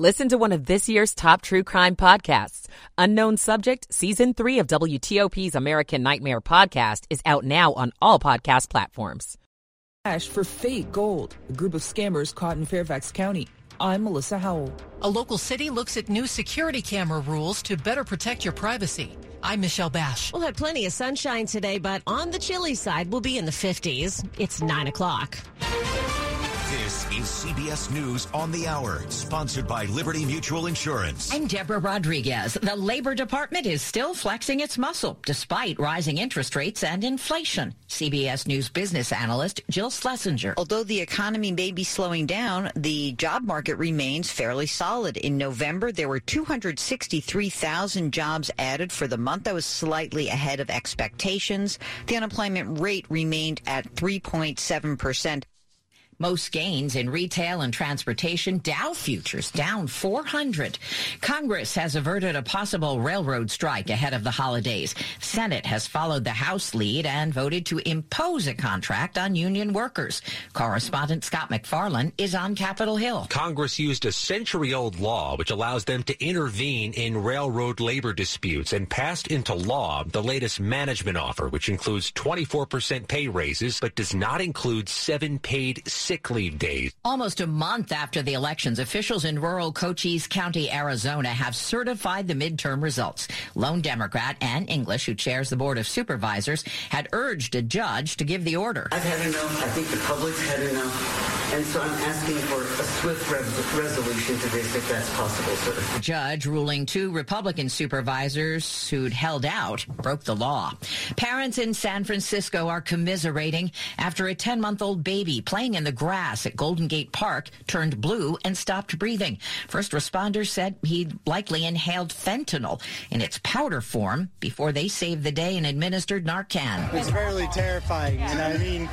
Listen to one of this year's top true crime podcasts. Unknown Subject, Season 3 of WTOP's American Nightmare podcast is out now on all podcast platforms. Cash for fake gold. A group of scammers caught in Fairfax County. I'm Melissa Howell. A local city looks at new security camera rules to better protect your privacy. I'm Michelle Bash. We'll have plenty of sunshine today, but on the chilly side, we'll be in the 50s. It's 9 o'clock. This is CBS News on the Hour, sponsored by Liberty Mutual Insurance. I'm Deborah Rodriguez. The Labor Department is still flexing its muscle despite rising interest rates and inflation. CBS News business analyst Jill Schlesinger. Although the economy may be slowing down, the job market remains fairly solid. In November, there were 263,000 jobs added for the month. That was slightly ahead of expectations. The unemployment rate remained at 3.7 percent. Most gains in retail and transportation. Dow futures down 400. Congress has averted a possible railroad strike ahead of the holidays. Senate has followed the House lead and voted to impose a contract on union workers. Correspondent Scott MacFarlane is on Capitol Hill. Congress used a century-old law which allows them to intervene in railroad labor disputes and passed into law the latest management offer, which includes 24% pay raises but does not include seven paid sick leave days. Almost a month after the elections, officials in rural Cochise County, Arizona have certified the midterm results. Lone Democrat Ann English, who chairs the Board of Supervisors, had urged a judge to give the order. I've had enough. I think the public's had enough. And so I'm asking for a swift re- resolution to this if that's possible, sir. The judge ruling two Republican supervisors who'd held out broke the law. Parents in San Francisco are commiserating after a 10 month old baby playing in the grass at Golden Gate Park turned blue and stopped breathing. First responders said he'd likely inhaled fentanyl in its powder form before they saved the day and administered Narcan. It's fairly terrifying. And I mean,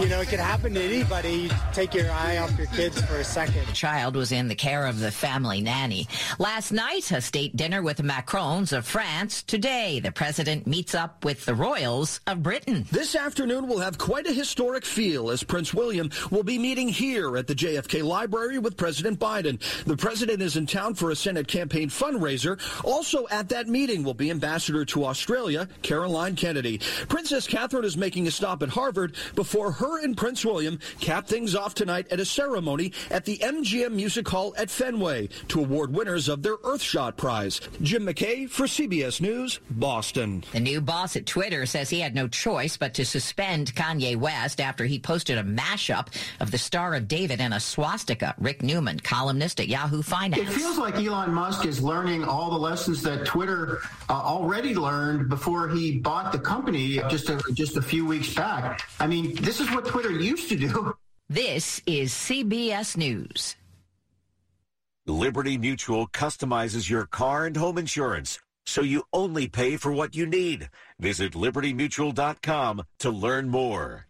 you know, it could happen to anybody. You take your eye off your kids for a second. The child was in the care of the family nanny. Last night, a state dinner with the Macrons of France. Today, the president meets up with the royals of Britain. This afternoon We'll have quite a historic feel as Prince William will be meeting here at the JFK Library with President Biden. The president is in town for a Senate campaign fundraiser. Also at that meeting will be Ambassador to Australia, Caroline Kennedy. Princess Catherine is making a stop at Harvard before her and Prince William cap things off tonight at a ceremony at the MGM Music Hall at Fenway to award winners of their Earthshot Prize. Jim McKay for CBS News, Boston. The new boss at Twitter says he had no choice but to suspend Kanye West after he posted a mashup of the Star of David and a swastika. Rick Newman, columnist at Yahoo Finance. It feels like Elon Musk is learning all the lessons that Twitter uh, already learned before he bought the company just a, just a few weeks back. I mean, this is what Twitter used to do. This is CBS News. Liberty Mutual customizes your car and home insurance so you only pay for what you need. Visit libertymutual.com to learn more.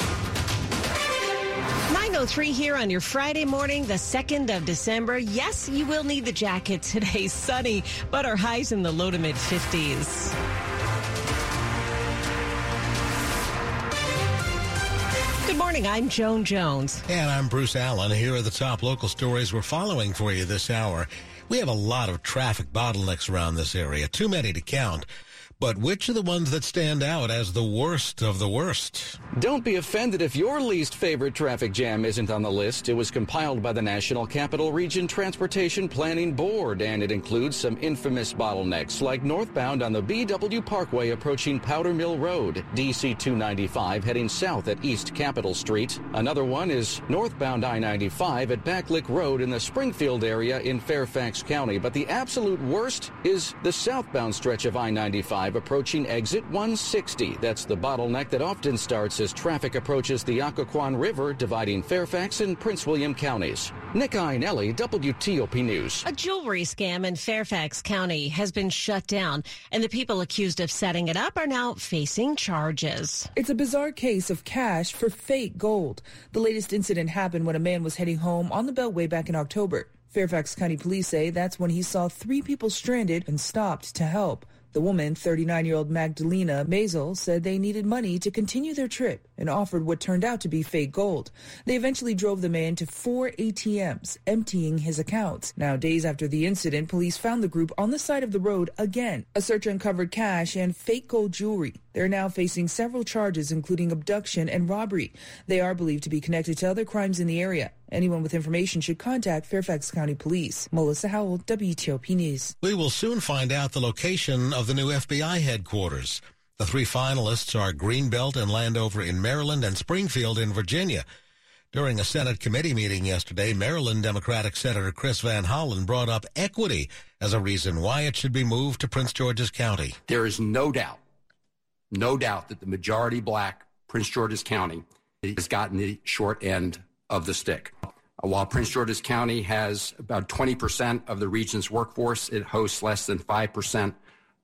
903 here on your Friday morning, the 2nd of December. Yes, you will need the jacket today. Sunny, but our highs in the low to mid 50s. Good morning. I'm Joan Jones. And I'm Bruce Allen. Here are the top local stories we're following for you this hour. We have a lot of traffic bottlenecks around this area, too many to count. But which are the ones that stand out as the worst of the worst? Don't be offended if your least favorite traffic jam isn't on the list. It was compiled by the National Capital Region Transportation Planning Board, and it includes some infamous bottlenecks like northbound on the BW Parkway approaching Powder Mill Road, DC 295 heading south at East Capitol Street. Another one is northbound I 95 at Backlick Road in the Springfield area in Fairfax County. But the absolute worst is the southbound stretch of I 95 approaching exit 160. That's the bottleneck that often starts as traffic approaches the Occoquan River, dividing Fairfax and Prince William counties. Nick Iannelli, WTOP News. A jewelry scam in Fairfax County has been shut down, and the people accused of setting it up are now facing charges. It's a bizarre case of cash for fake gold. The latest incident happened when a man was heading home on the Beltway back in October. Fairfax County police say that's when he saw three people stranded and stopped to help. The woman, 39-year-old Magdalena Mazel, said they needed money to continue their trip and offered what turned out to be fake gold. They eventually drove the man to four ATMs, emptying his accounts. Now, days after the incident, police found the group on the side of the road again. A search uncovered cash and fake gold jewelry. They're now facing several charges, including abduction and robbery. They are believed to be connected to other crimes in the area. Anyone with information should contact Fairfax County Police. Melissa Howell, WTOP News. We will soon find out the location of the new FBI headquarters. The three finalists are Greenbelt and Landover in Maryland and Springfield in Virginia. During a Senate committee meeting yesterday, Maryland Democratic Senator Chris Van Hollen brought up equity as a reason why it should be moved to Prince George's County. There is no doubt, no doubt that the majority black Prince George's County has gotten the short end of the stick. While Prince George's County has about 20% of the region's workforce, it hosts less than 5%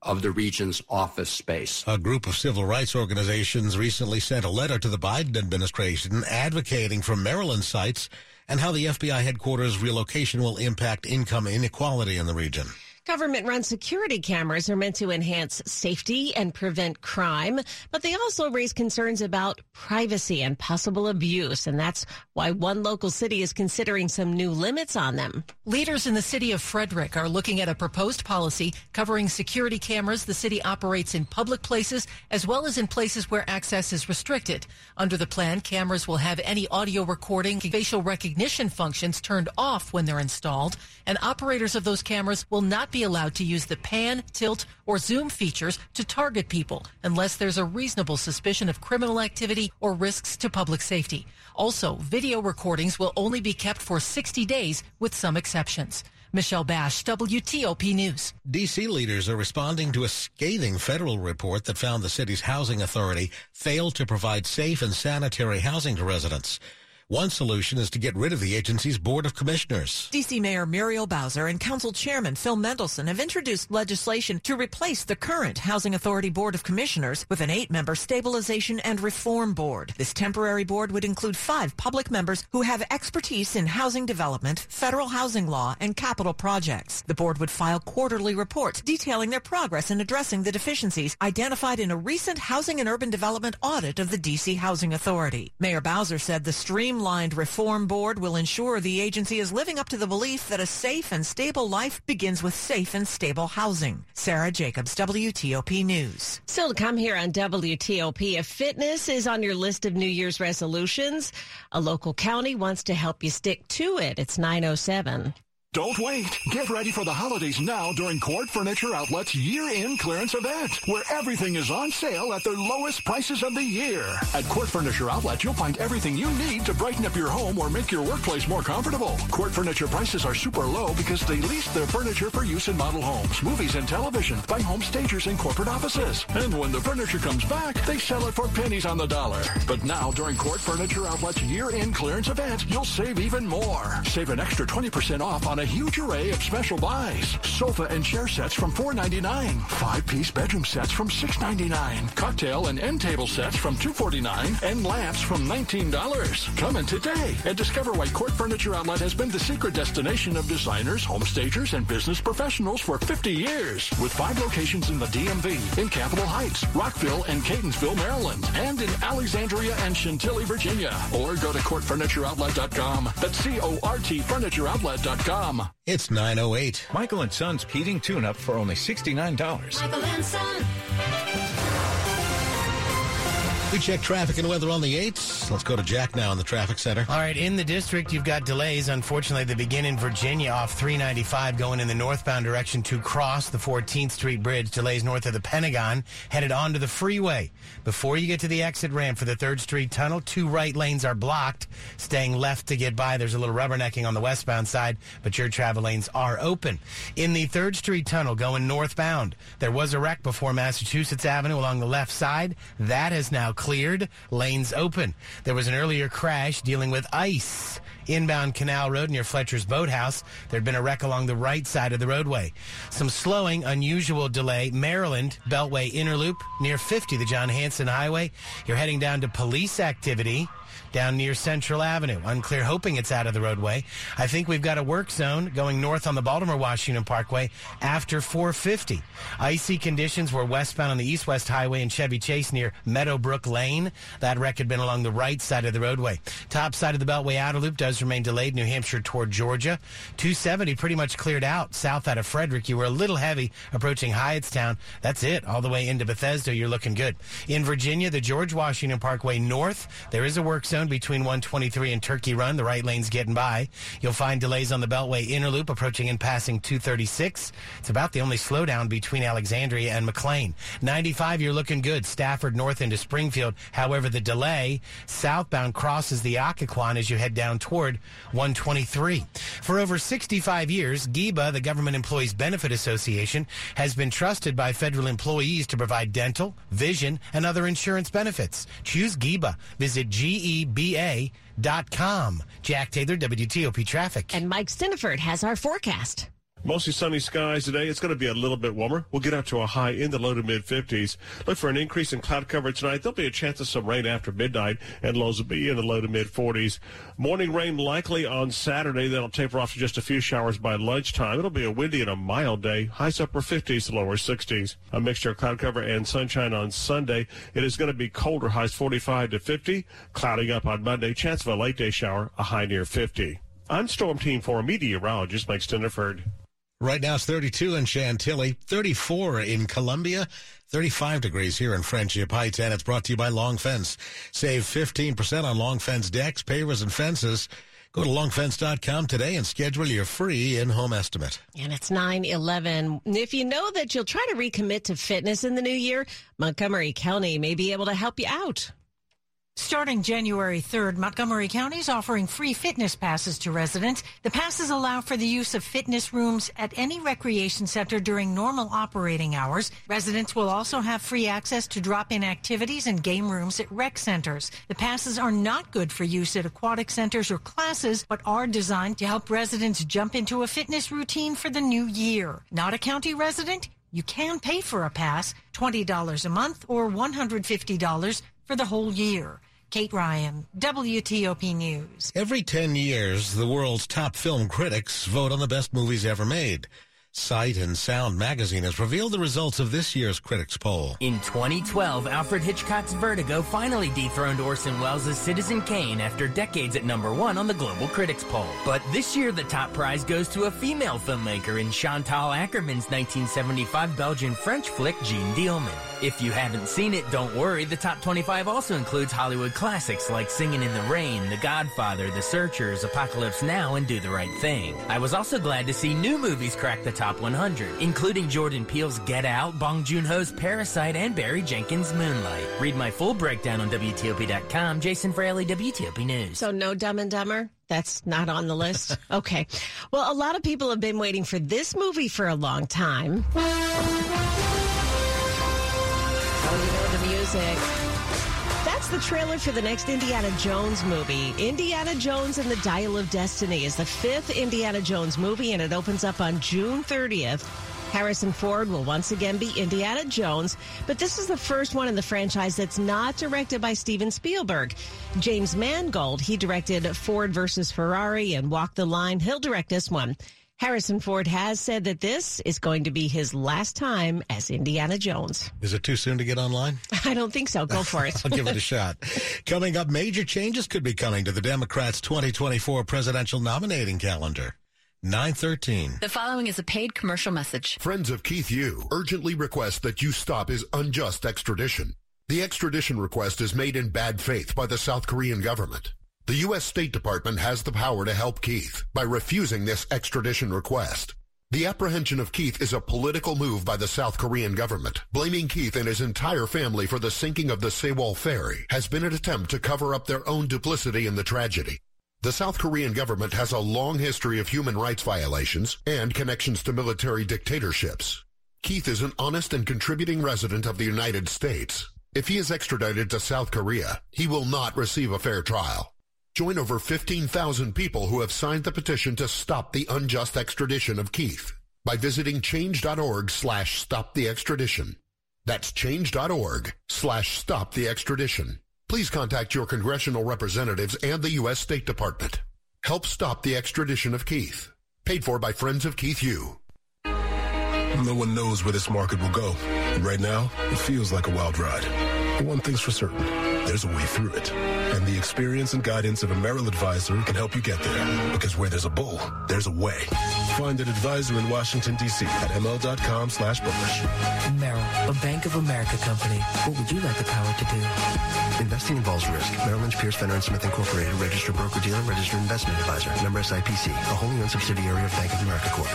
of the region's office space. A group of civil rights organizations recently sent a letter to the Biden administration advocating for Maryland sites and how the FBI headquarters relocation will impact income inequality in the region. Government run security cameras are meant to enhance safety and prevent crime, but they also raise concerns about privacy and possible abuse. And that's why one local city is considering some new limits on them. Leaders in the city of Frederick are looking at a proposed policy covering security cameras the city operates in public places as well as in places where access is restricted. Under the plan, cameras will have any audio recording, facial recognition functions turned off when they're installed, and operators of those cameras will not be allowed to use the pan, tilt, or zoom features to target people unless there's a reasonable suspicion of criminal activity or risks to public safety. Also, video recordings will only be kept for 60 days with some exceptions. Michelle Bash, WTOP News. D.C. leaders are responding to a scathing federal report that found the city's housing authority failed to provide safe and sanitary housing to residents. One solution is to get rid of the agency's Board of Commissioners. D.C. Mayor Muriel Bowser and Council Chairman Phil Mendelson have introduced legislation to replace the current Housing Authority Board of Commissioners with an eight-member Stabilization and Reform Board. This temporary board would include five public members who have expertise in housing development, federal housing law, and capital projects. The board would file quarterly reports detailing their progress in addressing the deficiencies identified in a recent housing and urban development audit of the D.C. Housing Authority. Mayor Bowser said the stream streamlined reform board will ensure the agency is living up to the belief that a safe and stable life begins with safe and stable housing. Sarah Jacobs, WTOP News. Still to come here on WTOP, if fitness is on your list of New Year's resolutions, a local county wants to help you stick to it. It's 907. Don't wait. Get ready for the holidays now during Court Furniture Outlet's year-end clearance event, where everything is on sale at their lowest prices of the year. At Court Furniture Outlet, you'll find everything you need to brighten up your home or make your workplace more comfortable. Court Furniture prices are super low because they lease their furniture for use in model homes, movies, and television by home stagers and corporate offices. And when the furniture comes back, they sell it for pennies on the dollar. But now, during Court Furniture Outlet's year-end clearance event, you'll save even more. Save an extra 20% off on a a huge array of special buys. Sofa and chair sets from $4.99. Five-piece bedroom sets from $6.99. Cocktail and end table sets from $2.49. And lamps from $19. Come in today and discover why Court Furniture Outlet has been the secret destination of designers, home stagers, and business professionals for 50 years. With five locations in the DMV, in Capitol Heights, Rockville, and Catonsville, Maryland. And in Alexandria and Chantilly, Virginia. Or go to CourtFurnitureOutlet.com. That's C-O-R-T FurnitureOutlet.com. It's 908. Michael and Son's heating tune up for only $69. Michael and Son. We check traffic and weather on the 8s. Let's go to Jack now in the traffic center. All right, in the district, you've got delays. Unfortunately, they begin in Virginia off 395 going in the northbound direction to cross the 14th Street Bridge. Delays north of the Pentagon, headed onto the freeway. Before you get to the exit ramp for the 3rd Street Tunnel, two right lanes are blocked. Staying left to get by, there's a little rubbernecking on the westbound side, but your travel lanes are open. In the 3rd Street Tunnel going northbound, there was a wreck before Massachusetts Avenue along the left side. That has now cleared, lanes open. There was an earlier crash dealing with ice. Inbound Canal Road near Fletcher's Boathouse, there had been a wreck along the right side of the roadway. Some slowing, unusual delay. Maryland, Beltway Inner Loop near 50, the John Hanson Highway. You're heading down to police activity down near Central Avenue. Unclear, hoping it's out of the roadway. I think we've got a work zone going north on the Baltimore Washington Parkway after 450. Icy conditions were westbound on the East West Highway in Chevy Chase near Meadowbrook Lane. That wreck had been along the right side of the roadway. Top side of the Beltway outer loop does remain delayed, New Hampshire toward Georgia. 270 pretty much cleared out south out of Frederick. You were a little heavy approaching Hyattstown. That's it. All the way into Bethesda, you're looking good. In Virginia, the George Washington Parkway north, there is a work zone between 123 and Turkey Run. The right lane's getting by. You'll find delays on the Beltway inner loop approaching and passing 236. It's about the only slowdown between Alexandria and McLean. 95, you're looking good. Stafford north into Springfield. However, the delay southbound crosses the Occoquan as you head down toward 123. For over 65 years, GEBA, the Government Employees Benefit Association, has been trusted by federal employees to provide dental, vision, and other insurance benefits. Choose GEBA. Visit GEBA.com. Jack Taylor, WTOP Traffic. And Mike Stinneford has our forecast. Mostly sunny skies today. It's going to be a little bit warmer. We'll get up to a high in the low to mid 50s. Look for an increase in cloud cover tonight. There'll be a chance of some rain after midnight, and lows will be in the low to mid 40s. Morning rain likely on Saturday. That'll taper off to just a few showers by lunchtime. It'll be a windy and a mild day. Highs upper 50s to lower 60s. A mixture of cloud cover and sunshine on Sunday. It is going to be colder. Highs 45 to 50. Clouding up on Monday. Chance of a late day shower. A high near 50. I'm Storm Team 4 meteorologist Mike Stinneford. Right now it's 32 in Chantilly, 34 in Columbia, 35 degrees here in Friendship Heights, and it's brought to you by Long Fence. Save 15% on Long Fence decks, pavers, and fences. Go to longfence.com today and schedule your free in-home estimate. And it's 9-11. If you know that you'll try to recommit to fitness in the new year, Montgomery County may be able to help you out. Starting January 3rd, Montgomery County is offering free fitness passes to residents. The passes allow for the use of fitness rooms at any recreation center during normal operating hours. Residents will also have free access to drop-in activities and game rooms at rec centers. The passes are not good for use at aquatic centers or classes, but are designed to help residents jump into a fitness routine for the new year. Not a county resident? You can pay for a pass, $20 a month or $150 for the whole year. Kate Ryan, WTOP News. Every 10 years, the world's top film critics vote on the best movies ever made. Sight and Sound magazine has revealed the results of this year's critics poll. In 2012, Alfred Hitchcock's Vertigo finally dethroned Orson Welles' Citizen Kane after decades at number one on the global critics poll. But this year, the top prize goes to a female filmmaker in Chantal Akerman's 1975 Belgian-French flick Jeanne Dielman. If you haven't seen it, don't worry. The top 25 also includes Hollywood classics like Singing in the Rain, The Godfather, The Searchers, Apocalypse Now, and Do the Right Thing. I was also glad to see new movies crack the top 100, including Jordan Peele's Get Out, Bong Joon-ho's Parasite, and Barry Jenkins' Moonlight. Read my full breakdown on WTOP.com. Jason Fraley, WTOP News. So no Dumb and Dumber? That's not on the list? okay. Well, a lot of people have been waiting for this movie for a long time. Oh, you know the music. That's the trailer for the next Indiana Jones movie. Indiana Jones and the Dial of Destiny is the fifth Indiana Jones movie, and it opens up on June 30th. Harrison Ford will once again be Indiana Jones, but this is the first one in the franchise that's not directed by Steven Spielberg. James Mangold, he directed Ford versus Ferrari and Walk the Line. He'll direct this one. Harrison Ford has said that this is going to be his last time as Indiana Jones. Is it too soon to get online? I don't think so. Go for it. I'll give it a shot. Coming up, major changes could be coming to the Democrats' 2024 presidential nominating calendar. 913. The following is a paid commercial message. Friends of Keith Yoo urgently request that you stop his unjust extradition. The extradition request is made in bad faith by the South Korean government. The U.S. State Department has the power to help Keith by refusing this extradition request. The apprehension of Keith is a political move by the South Korean government. Blaming Keith and his entire family for the sinking of the Sewol ferry has been an attempt to cover up their own duplicity in the tragedy. The South Korean government has a long history of human rights violations and connections to military dictatorships. Keith is an honest and contributing resident of the United States. If he is extradited to South Korea, he will not receive a fair trial. Join over 15,000 people who have signed the petition to stop the unjust extradition of Keith by visiting change.org slash stop the extradition. That's change.org slash stop the extradition. please contact your congressional representatives and the U.S. State Department. Help stop the extradition of Keith. Paid for by Friends of Keith Yoo. No one knows where this market will go. Right now, it feels like a wild ride. But one thing's for certain, there's a way through it. And the experience and guidance of a Merrill advisor can help you get there. Because where there's a bull, there's a way. Find an advisor in Washington, D.C. at ml.com slash bullish. Merrill, a Bank of America company. What would you like the power to do? Investing involves risk. Merrill Lynch, Pierce, Fenner & Smith Incorporated, registered broker-dealer, registered investment advisor. Member SIPC, a wholly owned subsidiary of Bank of America Corp.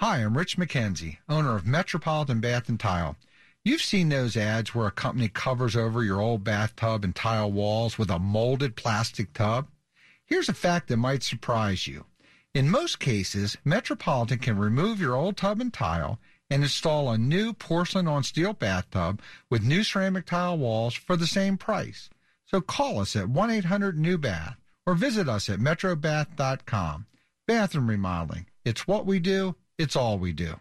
Hi, I'm Rich McKenzie, owner of Metropolitan Bath and Tile. You've seen those ads where a company covers over your old bathtub and tile walls with a molded plastic tub. Here's a fact that might surprise you. In most cases, Metropolitan can remove your old tub and tile and install a new porcelain on steel bathtub with new ceramic tile walls for the same price. So call us at 1-800-NEW-BATH or visit us at metrobath.com. Bathroom remodeling. It's what we do. It's all we do.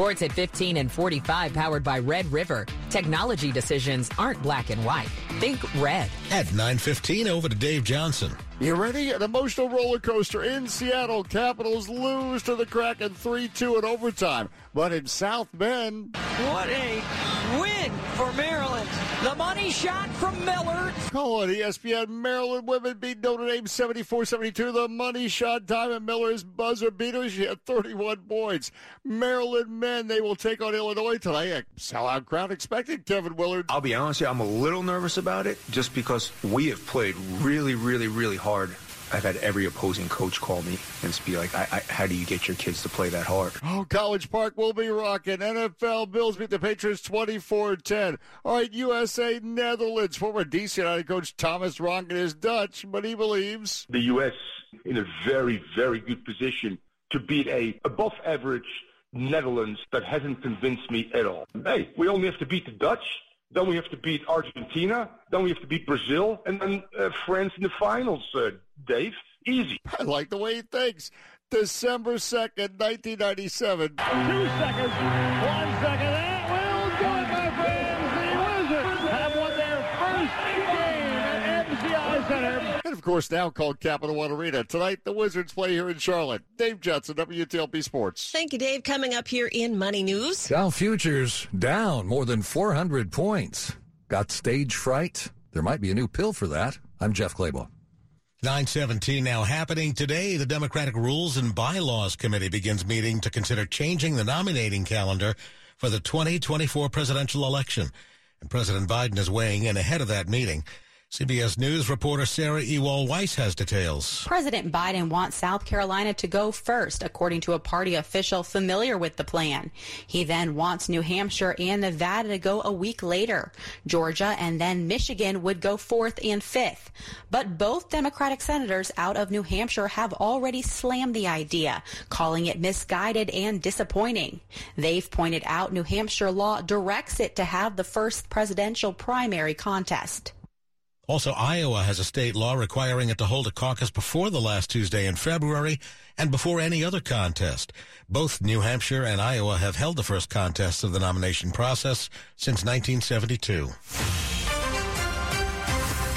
Sports at 15 and 45 powered by Red River. Technology decisions aren't black and white. Think red. At 9.15, over to Dave Johnson. You ready? An emotional roller coaster in Seattle. Capitals lose to the Kraken 3-2 in overtime. But in South Bend... What a win for Maryland. The money shot from Miller. Call it ESPN. Maryland women beat Notre Dame 74-72. The money shot Diamond at Miller's buzzer beater. She had 31 points. Maryland men, they will take on Illinois tonight. A sellout crowd expected, Kevin Willard. I'll be honest, I'm a little nervous about it just because we have played really, really, really hard I've had every opposing coach call me and be like, I, I, "How do you get your kids to play that hard?" Oh, College Park will be rocking. NFL Bills beat the Patriots 24-10. All right, USA Netherlands. Former DC United coach Thomas Rongen is Dutch, but he believes the U.S. in a very, very good position to beat a above average Netherlands that hasn't convinced me at all. Hey, we only have to beat the Dutch. Then we have to beat Argentina. Then we have to beat Brazil. And then uh, France in the finals, uh, Dave. Easy. I like the way he thinks. December 2nd, 1997. Two seconds. One second. That will do it, my friends. The Wizards have won their first game at MCI Center. And of course, now called Capital One Arena. Tonight, the Wizards play here in Charlotte. Dave Johnson, WTOP Sports. Thank you, Dave. Coming up here in Money News. Dow futures down more than 400 points. Got stage fright? There might be a new pill for that. I'm Jeff Clabaugh. 917 now happening today. The Democratic Rules and Bylaws Committee begins meeting to consider changing the nominating calendar for the 2024 presidential election. And President Biden is weighing in ahead of that meeting. CBS News reporter Sarah Ewall Weiss has details. President Biden wants South Carolina to go first, according to a party official familiar with the plan. He then wants New Hampshire and Nevada to go a week later. Georgia and then Michigan would go fourth and fifth. But both Democratic senators out of New Hampshire have already slammed the idea, calling it misguided and disappointing. They've pointed out New Hampshire law directs it to have the first presidential primary contest. Also, Iowa has a state law requiring it to hold a caucus before the last Tuesday in February and before any other contest. Both New Hampshire and Iowa have held the first contests of the nomination process since 1972.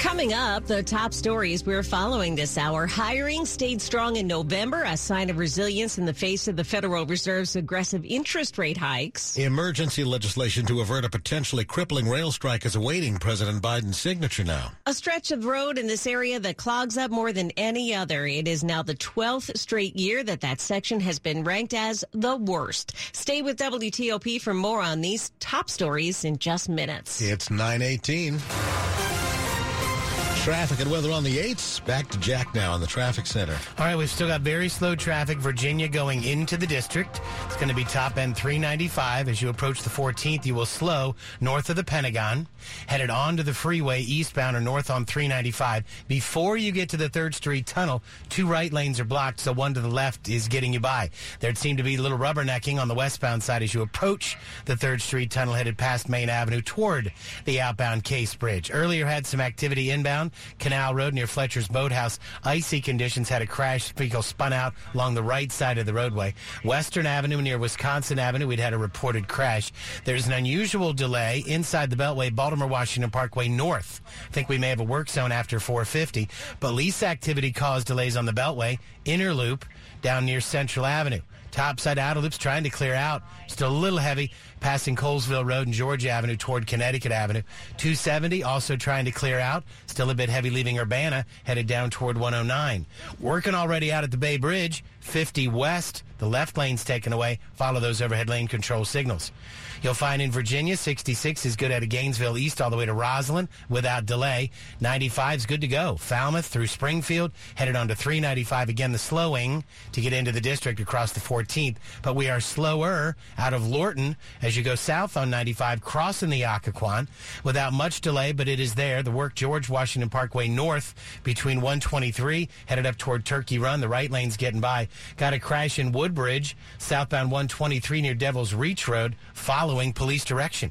Coming up, the top stories we're following this hour. Hiring stayed strong in November, a sign of resilience in the face of the Federal Reserve's aggressive interest rate hikes. Emergency legislation to avert a potentially crippling rail strike is awaiting President Biden's signature now. A stretch of road in this area that clogs up more than any other. It is now the 12th straight year that that section has been ranked as the worst. Stay with WTOP for more on these top stories in just minutes. It's 918. Traffic and weather on the 8s. Back to Jack now on the traffic center. All right, we've still got very slow traffic. Virginia going into the district. It's going to be top end 395. As you approach the 14th, you will slow north of the Pentagon, headed onto the freeway eastbound or north on 395. Before you get to the 3rd Street tunnel, two right lanes are blocked, so one to the left is getting you by. There'd seem to be a little rubbernecking on the westbound side as you approach the 3rd Street tunnel headed past Maine Avenue toward the outbound Case Bridge. Earlier had some activity inbound Canal Road near Fletcher's Boathouse. Icy conditions had a crash. Vehicle spun out along the right side of the roadway. Western Avenue near Wisconsin Avenue, we'd had a reported crash. There's an unusual delay inside the Beltway, Baltimore Washington Parkway North. I think we may have a work zone after 450. Police activity caused delays on the Beltway, inner loop down near Central Avenue. Topside outer loops trying to clear out. Still a little heavy passing Colesville Road and Georgia Avenue toward Connecticut Avenue. 270 also trying to clear out. Still a bit heavy leaving Urbana, headed down toward 109. Working already out at the Bay Bridge, 50 west. The left lane's taken away. Follow those overhead lane control signals. You'll find in Virginia, 66 is good out of Gainesville East all the way to Rosslyn without delay. 95 is good to go. Falmouth through Springfield, headed on to 395. Again, the slowing to get into the district across the 14th. But we are slower out of Lorton as you go south on 95, crossing the Occoquan without much delay, but it is there. The work George Washington Parkway north between 123, headed up toward Turkey Run. The right lane's getting by. Got a crash in Woodbridge, southbound 123 near Devil's Reach Road, following police direction.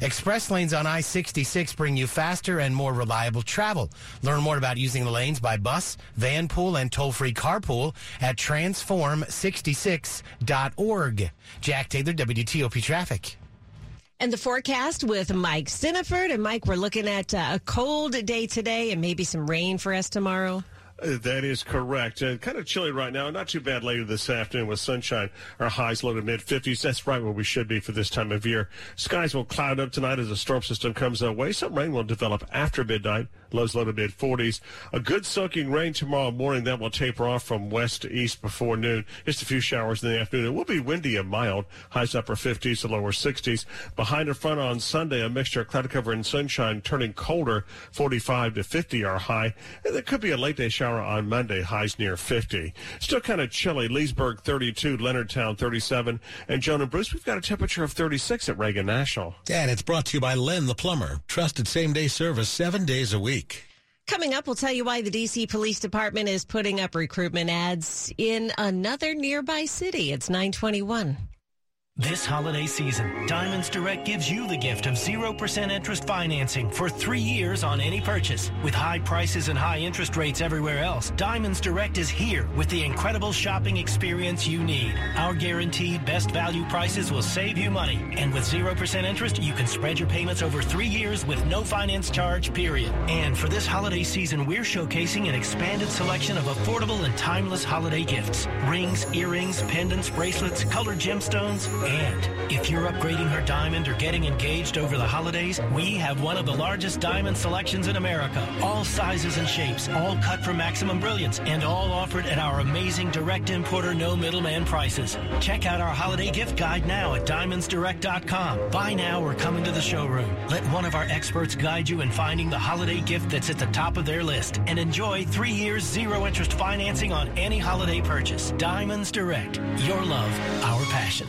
Express lanes on I-66 bring you faster and more reliable travel. Learn more about using the lanes by bus, van pool, and toll-free carpool at transform66.org. Jack Taylor, WTOP Traffic. And the forecast with Mike Stinneford. And Mike, we're looking at uh, a cold day today and maybe some rain for us tomorrow. That is correct. Uh, kind of chilly right now. Not too bad later this afternoon with sunshine. Our highs low to mid 50s. That's right where we should be for this time of year. Skies will cloud up tonight as a storm system comes our way. Some rain will develop after midnight. Lows low to mid 40s. A good soaking rain tomorrow morning. That will taper off from west to east before noon. Just a few showers in the afternoon. It will be windy and mild. Highs upper 50s to lower 60s. Behind the front on Sunday, a mixture of cloud cover and sunshine turning colder. 45 to 50 are high. And there could be a late day shower on Monday. Highs near 50. Still kind of chilly. Leesburg 32, Leonardtown 37, and Joan and Bruce, we've got a temperature of 36 at Reagan National. And it's brought to you by Len the Plumber. Trusted same day service seven days a week. Coming up, we'll tell you why the DC Police Department is putting up recruitment ads in another nearby city. It's 921. This holiday season, Diamonds Direct gives you the gift of 0% interest financing for three years on any purchase. With high prices and high interest rates everywhere else, Diamonds Direct is here with the incredible shopping experience you need. Our guaranteed best value prices will save you money. And with 0% interest, you can spread your payments over three years with no finance charge, period. And for this holiday season, we're showcasing an expanded selection of affordable and timeless holiday gifts. Rings, earrings, pendants, bracelets, colored gemstones, and if you're upgrading her diamond or getting engaged over the holidays, we have one of the largest diamond selections in America. All sizes and shapes, all cut for maximum brilliance, and all offered at our amazing direct importer, no middleman prices. Check out our holiday gift guide now at diamondsdirect.com. Buy now or come into the showroom. Let one of our experts guide you in finding the holiday gift that's at the top of their list and enjoy three years zero interest financing on any holiday purchase. Diamonds Direct. Your love, our passion.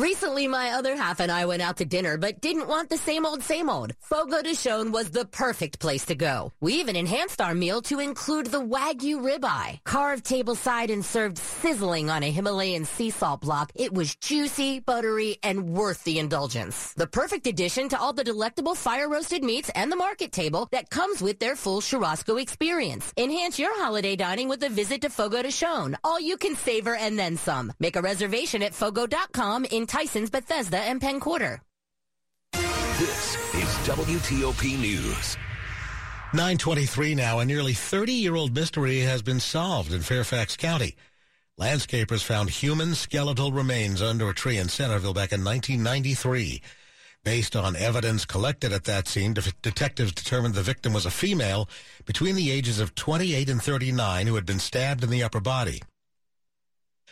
Recently, my other half and I went out to dinner, but didn't want the same old, same old. Fogo de Chão was the perfect place to go. We even enhanced our meal to include the Wagyu ribeye. Carved tableside and served sizzling on a Himalayan sea salt block, it was juicy, buttery, and worth the indulgence. The perfect addition to all the delectable fire-roasted meats and the market table that comes with their full churrasco experience. Enhance your holiday dining with a visit to Fogo de Chão. All you can savor and then some. Make a reservation at fogo.com in Tyson's, Bethesda, and Penn Quarter. This is WTOP News. 923 now. A nearly 30-year-old mystery has been solved in Fairfax County. Landscapers found human skeletal remains under a tree in Centreville back in 1993. Based on evidence collected at that scene, de- detectives determined the victim was a female between the ages of 28 and 39 who had been stabbed in the upper body.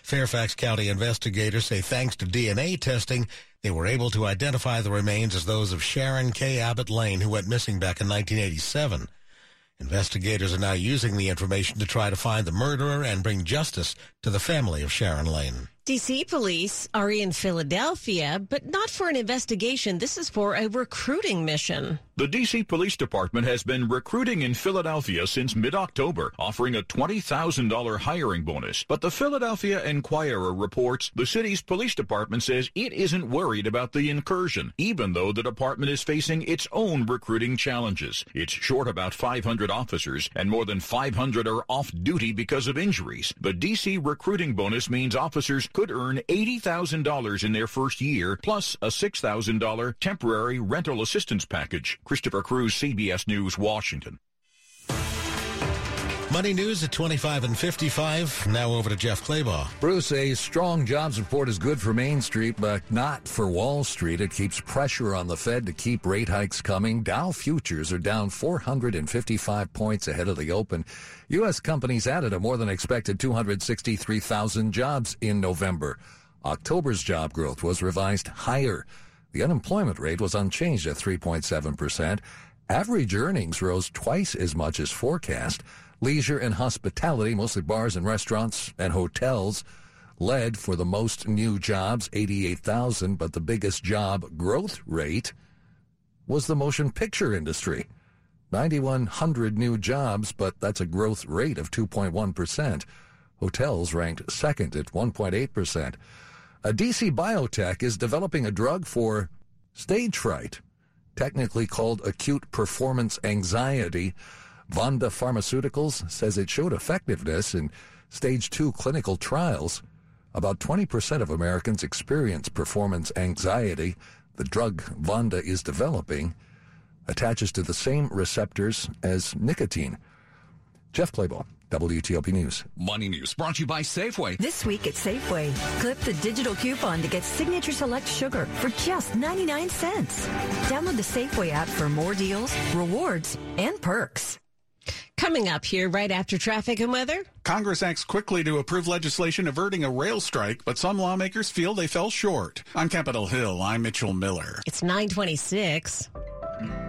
Fairfax County investigators say thanks to DNA testing, they were able to identify the remains as those of Sharon K. Abbott Lane, who went missing back in 1987. Investigators are now using the information to try to find the murderer and bring justice to the family of Sharon Lane. DC police are in Philadelphia, but not for an investigation. This is for a recruiting mission. The DC Police Department has been recruiting in Philadelphia since mid-October, offering a $20,000 hiring bonus. But the Philadelphia Inquirer reports the city's police department says it isn't worried about the incursion, even though the department is facing its own recruiting challenges. It's short about 500 officers, and more than 500 are off duty because of injuries. The DC recruiting bonus means officers could earn $80,000 in their first year, plus a $6,000 temporary rental assistance package. Christopher Cruz, CBS News, Washington. Money news at 25 and 55. Now over to Jeff Clabaugh. Bruce, a strong jobs report is good for Main Street, but not for Wall Street. It keeps pressure on the Fed to keep rate hikes coming. Dow futures are down 455 points ahead of the open. U.S. companies added a more than expected 263,000 jobs in November. October's job growth was revised higher. The unemployment rate was unchanged at 3.7%. Average earnings rose twice as much as forecast. Leisure and hospitality, mostly bars and restaurants and hotels, led for the most new jobs, 88,000, but the biggest job growth rate was the motion picture industry. 9,100 new jobs, but that's a growth rate of 2.1%. Hotels ranked second at 1.8%. A DC biotech is developing a drug for stage fright, technically called acute performance anxiety. Vanda Pharmaceuticals says it showed effectiveness in stage two clinical trials. About 20% of Americans experience performance anxiety. The drug Vanda is developing attaches to the same receptors as nicotine. Jeff Clabaugh, WTOP News. Money News brought to you by Safeway. This week at Safeway, clip the digital coupon to get Signature Select Sugar for just 99 cents. Download the Safeway app for more deals, rewards, and perks. Coming up here right after traffic and weather. Congress acts quickly to approve legislation averting a rail strike, but some lawmakers feel they fell short. On Capitol Hill, I'm Mitchell Miller. It's 926.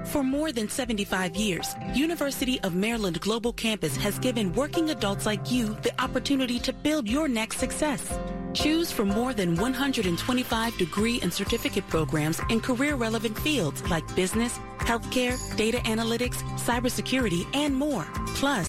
For more than 75 years, University of Maryland Global Campus has given working adults like you the opportunity to build your next success. Choose from more than 125 degree and certificate programs in career-relevant fields like business, healthcare, data analytics, cybersecurity, and more. Plus,